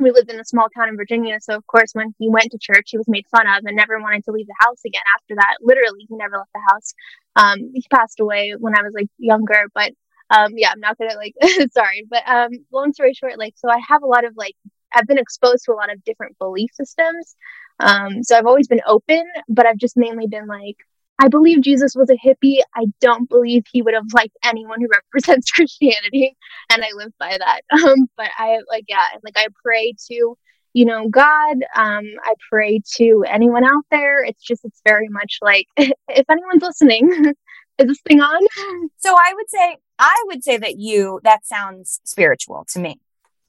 We lived in a small town in Virginia. So, of course, when he went to church, he was made fun of and never wanted to leave the house again after that. Literally, he never left the house. Um, he passed away when I was like younger, but um, yeah, I'm not gonna like, sorry, but um, long story short, like, so I have a lot of like, I've been exposed to a lot of different belief systems. Um, so I've always been open, but I've just mainly been like, I believe Jesus was a hippie. I don't believe he would have liked anyone who represents Christianity, and I live by that. Um, but I like, yeah, like I pray to, you know, God. Um, I pray to anyone out there. It's just, it's very much like, if anyone's listening, is this thing on? So I would say, I would say that you, that sounds spiritual to me.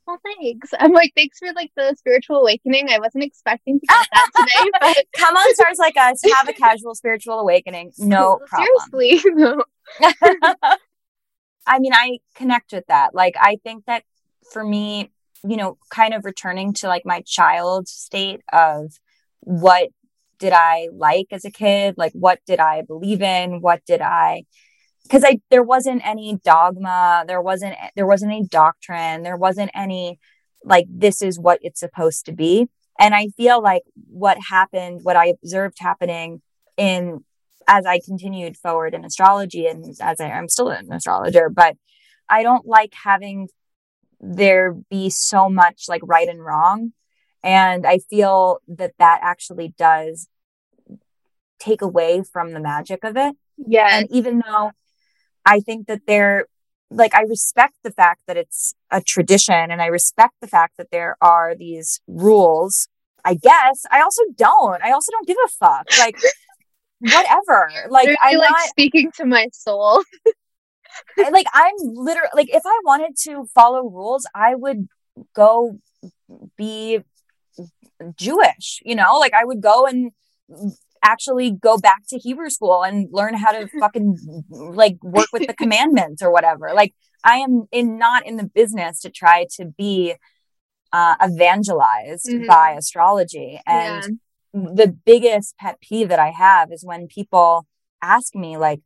Well, thanks. I'm like, thanks for like the spiritual awakening. I wasn't expecting to get that today, but come on, stars like us, have a casual spiritual awakening. No problem. Seriously, no. I mean, I connect with that. Like, I think that for me, you know, kind of returning to like my child state of what did I like as a kid? Like, what did I believe in? What did I because I there wasn't any dogma, there wasn't there wasn't any doctrine, there wasn't any like this is what it's supposed to be. And I feel like what happened, what I observed happening in as I continued forward in astrology and as I, I'm still an astrologer, but I don't like having there be so much like right and wrong. And I feel that that actually does take away from the magic of it. Yeah. And even though I think that they're like, I respect the fact that it's a tradition and I respect the fact that there are these rules. I guess I also don't. I also don't give a fuck. Like, whatever. Like, I'm like not, speaking to my soul. I, like, I'm literally like, if I wanted to follow rules, I would go be Jewish, you know, like I would go and actually go back to Hebrew school and learn how to fucking like work with the commandments or whatever. Like I am in not in the business to try to be uh, evangelized mm-hmm. by astrology. And yeah. the biggest pet peeve that I have is when people ask me like,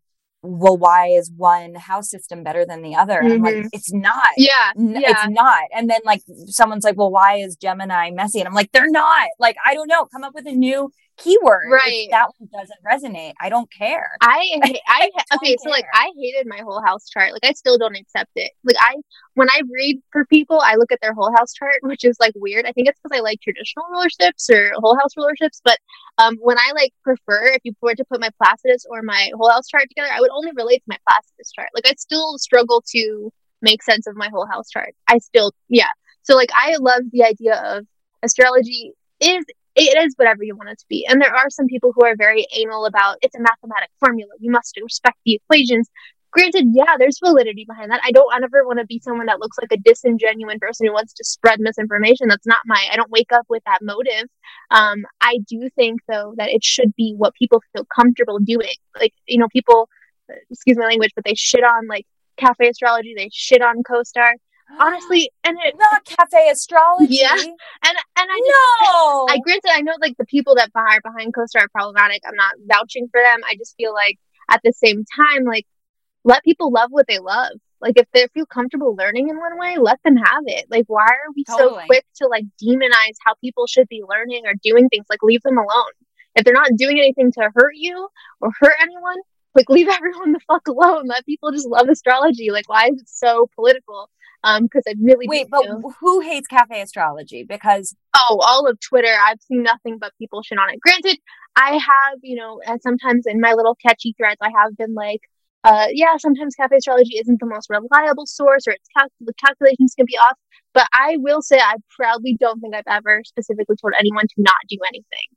well, why is one house system better than the other? Mm-hmm. I'm like, mm-hmm. it's not. Yeah, yeah. It's not. And then like someone's like, well, why is Gemini messy? And I'm like, they're not. Like, I don't know. Come up with a new keyword. Right. If that one doesn't resonate. I don't care. I, I, okay. So like, I hated my whole house chart. Like, I still don't accept it. Like, I, when I read for people, I look at their whole house chart, which is like weird. I think it's because I like traditional rulerships or whole house rulerships. But um, when I like prefer, if you were to put my Placidus or my whole house chart together, I would only relate to my Placidus chart. Like, I still struggle to make sense of my whole house chart. I still, yeah. So like, I love the idea of astrology is it is whatever you want it to be. And there are some people who are very anal about it's a mathematic formula. You must respect the equations. Granted, yeah, there's validity behind that. I don't ever want to be someone that looks like a disingenuous person who wants to spread misinformation. That's not my, I don't wake up with that motive. Um, I do think, though, that it should be what people feel comfortable doing. Like, you know, people, excuse my language, but they shit on like cafe astrology, they shit on CoStar honestly and it not cafe astrology. Yeah and and i no I, I granted i know like the people that are behind CoStar are problematic. I'm not vouching for them. I just feel like at the same time like let people love what they love. Like if they feel comfortable learning in one way let them have it. Like why are we totally. so quick to like demonize how people should be learning or doing things? Like leave them alone. If they're not doing anything to hurt you or hurt anyone like leave everyone the fuck alone. Let people just love astrology. Like why is it so political um because i really wait but who hates cafe astrology because oh all of twitter i've seen nothing but people shit on it granted i have you know and sometimes in my little catchy threads i have been like uh, yeah, sometimes cafe astrology isn't the most reliable source, or its cal- the calculations can be off. But I will say, I proudly don't think I've ever specifically told anyone to not do anything.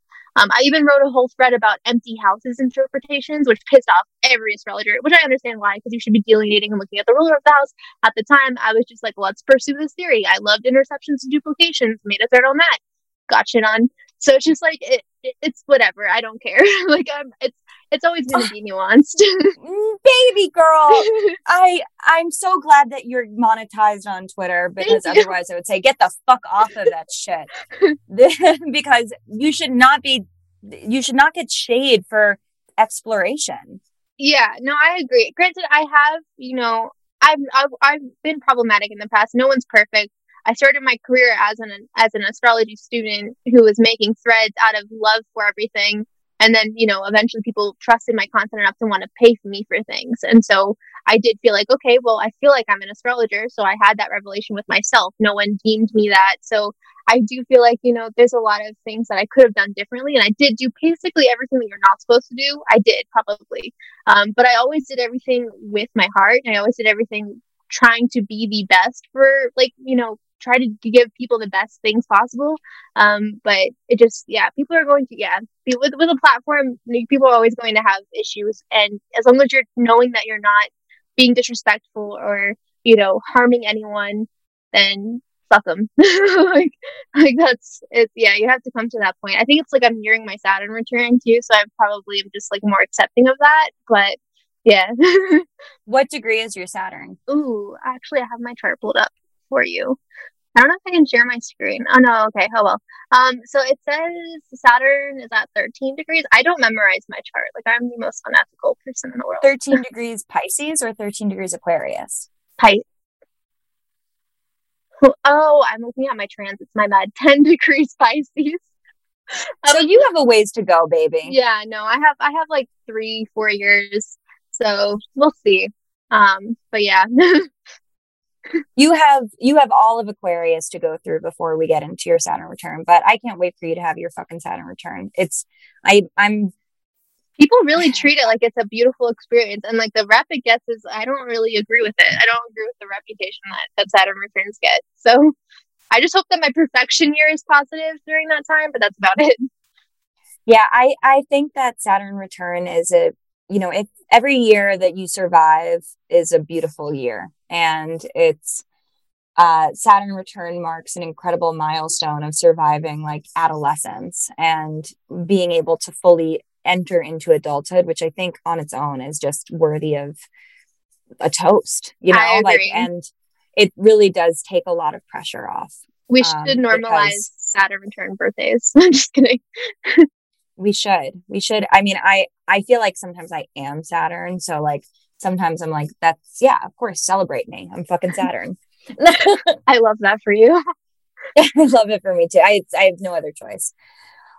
Um, I even wrote a whole thread about empty houses interpretations, which pissed off every astrologer, which I understand why, because you should be delineating and looking at the ruler of the house. At the time, I was just like, let's pursue this theory. I loved interceptions and duplications, made a thread on that, got shit on. So it's just like, it, it, it's whatever. I don't care. like, I'm, it's, it's always going to be nuanced. Mm, baby girl, I I'm so glad that you're monetized on Twitter because otherwise I would say get the fuck off of that shit. because you should not be you should not get shade for exploration. Yeah, no, I agree. Granted, I have, you know, I've, I've I've been problematic in the past. No one's perfect. I started my career as an as an astrology student who was making threads out of love for everything and then you know eventually people trusted my content enough to want to pay for me for things. And so i did feel like okay well i feel like i'm an astrologer so i had that revelation with myself. No one deemed me that. So i do feel like you know there's a lot of things that i could have done differently and i did do basically everything that you're not supposed to do. I did probably. Um, but i always did everything with my heart. And i always did everything trying to be the best for like you know try to give people the best things possible. Um, but it just, yeah, people are going to, yeah, with, with a platform, people are always going to have issues. And as long as you're knowing that you're not being disrespectful or, you know, harming anyone, then fuck them. like, like that's it. Yeah, you have to come to that point. I think it's like I'm nearing my Saturn return too, so I probably am just like more accepting of that. But yeah. what degree is your Saturn? Ooh, actually, I have my chart pulled up for you. I don't know if I can share my screen. Oh no, okay, oh well. Um, so it says Saturn is at 13 degrees. I don't memorize my chart. Like I'm the most unethical person in the world. 13 degrees Pisces or 13 degrees Aquarius? Pisces. Oh, I'm looking at my transits. My bad. 10 degrees Pisces. So you have a ways to go, baby. Yeah, no, I have I have like three, four years. So we'll see. Um, but yeah. You have you have all of Aquarius to go through before we get into your Saturn return. But I can't wait for you to have your fucking Saturn return. It's I I'm people really treat it like it's a beautiful experience and like the rep it gets is I don't really agree with it. I don't agree with the reputation that, that Saturn returns get. So I just hope that my profection year is positive during that time, but that's about it. Yeah, I I think that Saturn return is a you know, if every year that you survive is a beautiful year and it's uh, Saturn return marks an incredible milestone of surviving like adolescence and being able to fully enter into adulthood, which I think on its own is just worthy of a toast, you know, like, and it really does take a lot of pressure off. We should um, normalize Saturn return birthdays. I'm just kidding. we should. We should. I mean, I I feel like sometimes I am Saturn, so like sometimes I'm like, that's yeah, of course, celebrate me. I'm fucking Saturn. I love that for you. I love it for me too. I I have no other choice.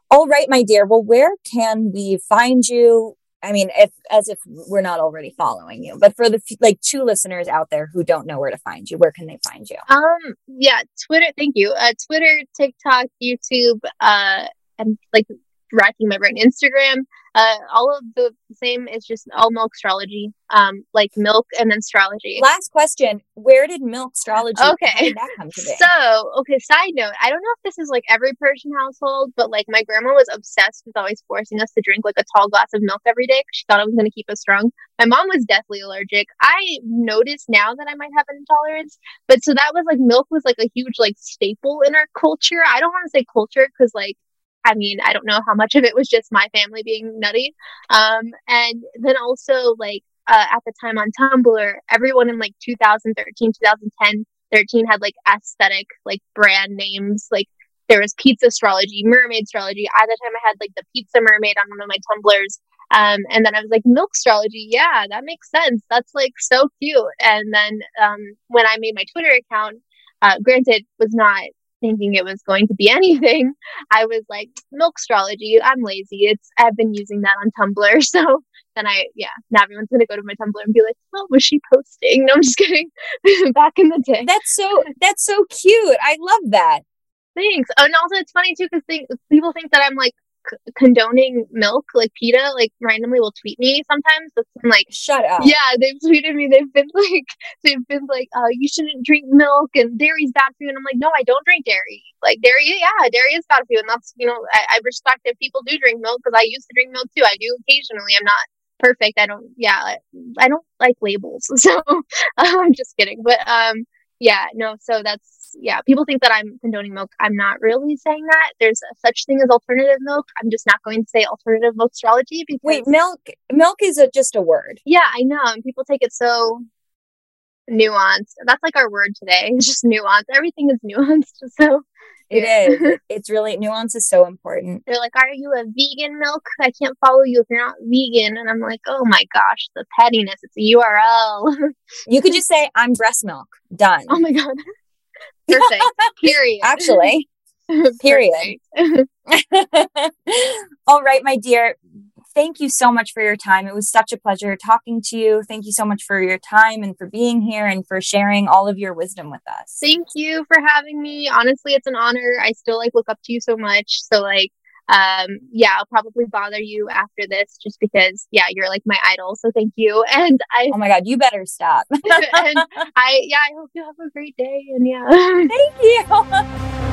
All right, my dear. Well, where can we find you? I mean, if as if we're not already following you, but for the like two listeners out there who don't know where to find you, where can they find you? Um, yeah, Twitter. Thank you. Uh, Twitter, TikTok, YouTube, uh, and like racking my brain. Instagram, uh, all of the same. It's just all milk astrology, um, like milk and then astrology. Last question: Where did milk astrology? Okay, that come to be? So, okay. Side note: I don't know if this is like every Persian household, but like my grandma was obsessed with always forcing us to drink like a tall glass of milk every day because she thought it was going to keep us strong. My mom was deathly allergic. I noticed now that I might have an intolerance, but so that was like milk was like a huge like staple in our culture. I don't want to say culture because like I mean, I don't know how much of it was just my family being nutty. Um, and then also like uh, at the time on Tumblr, everyone in like 2013, 2010, 13 had like aesthetic like brand names. Like there was pizza astrology, mermaid astrology. At the time, I had like the pizza mermaid on one of my Tumblrs. Um, and then I was like, milk astrology. Yeah, that makes sense. That's like so cute. And then um, when I made my Twitter account, uh, granted, was not thinking it was going to be anything, I was like, milk astrology. I'm lazy. It's I've been using that on Tumblr. So then I yeah, now everyone's gonna go to my Tumblr and be like, what was she posting? No, I'm just kidding. Back in the day. That's so that's so cute. I love that. Thanks. Oh, and also it's funny too because people think that I'm like condoning milk, like PETA, like randomly will tweet me sometimes. I'm like, shut up. Yeah, they've tweeted me. They've been like, they've been like, uh, you shouldn't drink milk and dairy's bad for you. And I'm like, no, I don't drink dairy. Like dairy, yeah, dairy is bad for you. And that's, you know, I, I respect if people do drink milk because I used to drink milk too. I do occasionally. I'm not perfect. I don't, yeah, I don't like labels. So I'm just kidding. But, um, yeah, no, so that's yeah, people think that I'm condoning milk. I'm not really saying that. There's a such thing as alternative milk. I'm just not going to say alternative milk astrology because wait, milk milk is a, just a word. Yeah, I know, and people take it so nuanced. That's like our word today. It's just nuance. Everything is nuanced. So it yeah. is. It's really nuance is so important. They're like, "Are you a vegan milk? I can't follow you if you're not vegan." And I'm like, "Oh my gosh, the pettiness! It's a URL." you could just say, "I'm breast milk." Done. Oh my god. Perfect. Period. Actually, period. All right, my dear. Thank you so much for your time. It was such a pleasure talking to you. Thank you so much for your time and for being here and for sharing all of your wisdom with us. Thank you for having me. Honestly, it's an honor. I still like look up to you so much. So like um, yeah, I'll probably bother you after this just because, yeah, you're like my idol. So thank you. And I, oh my God, you better stop. and I, yeah, I hope you have a great day. And yeah, thank you.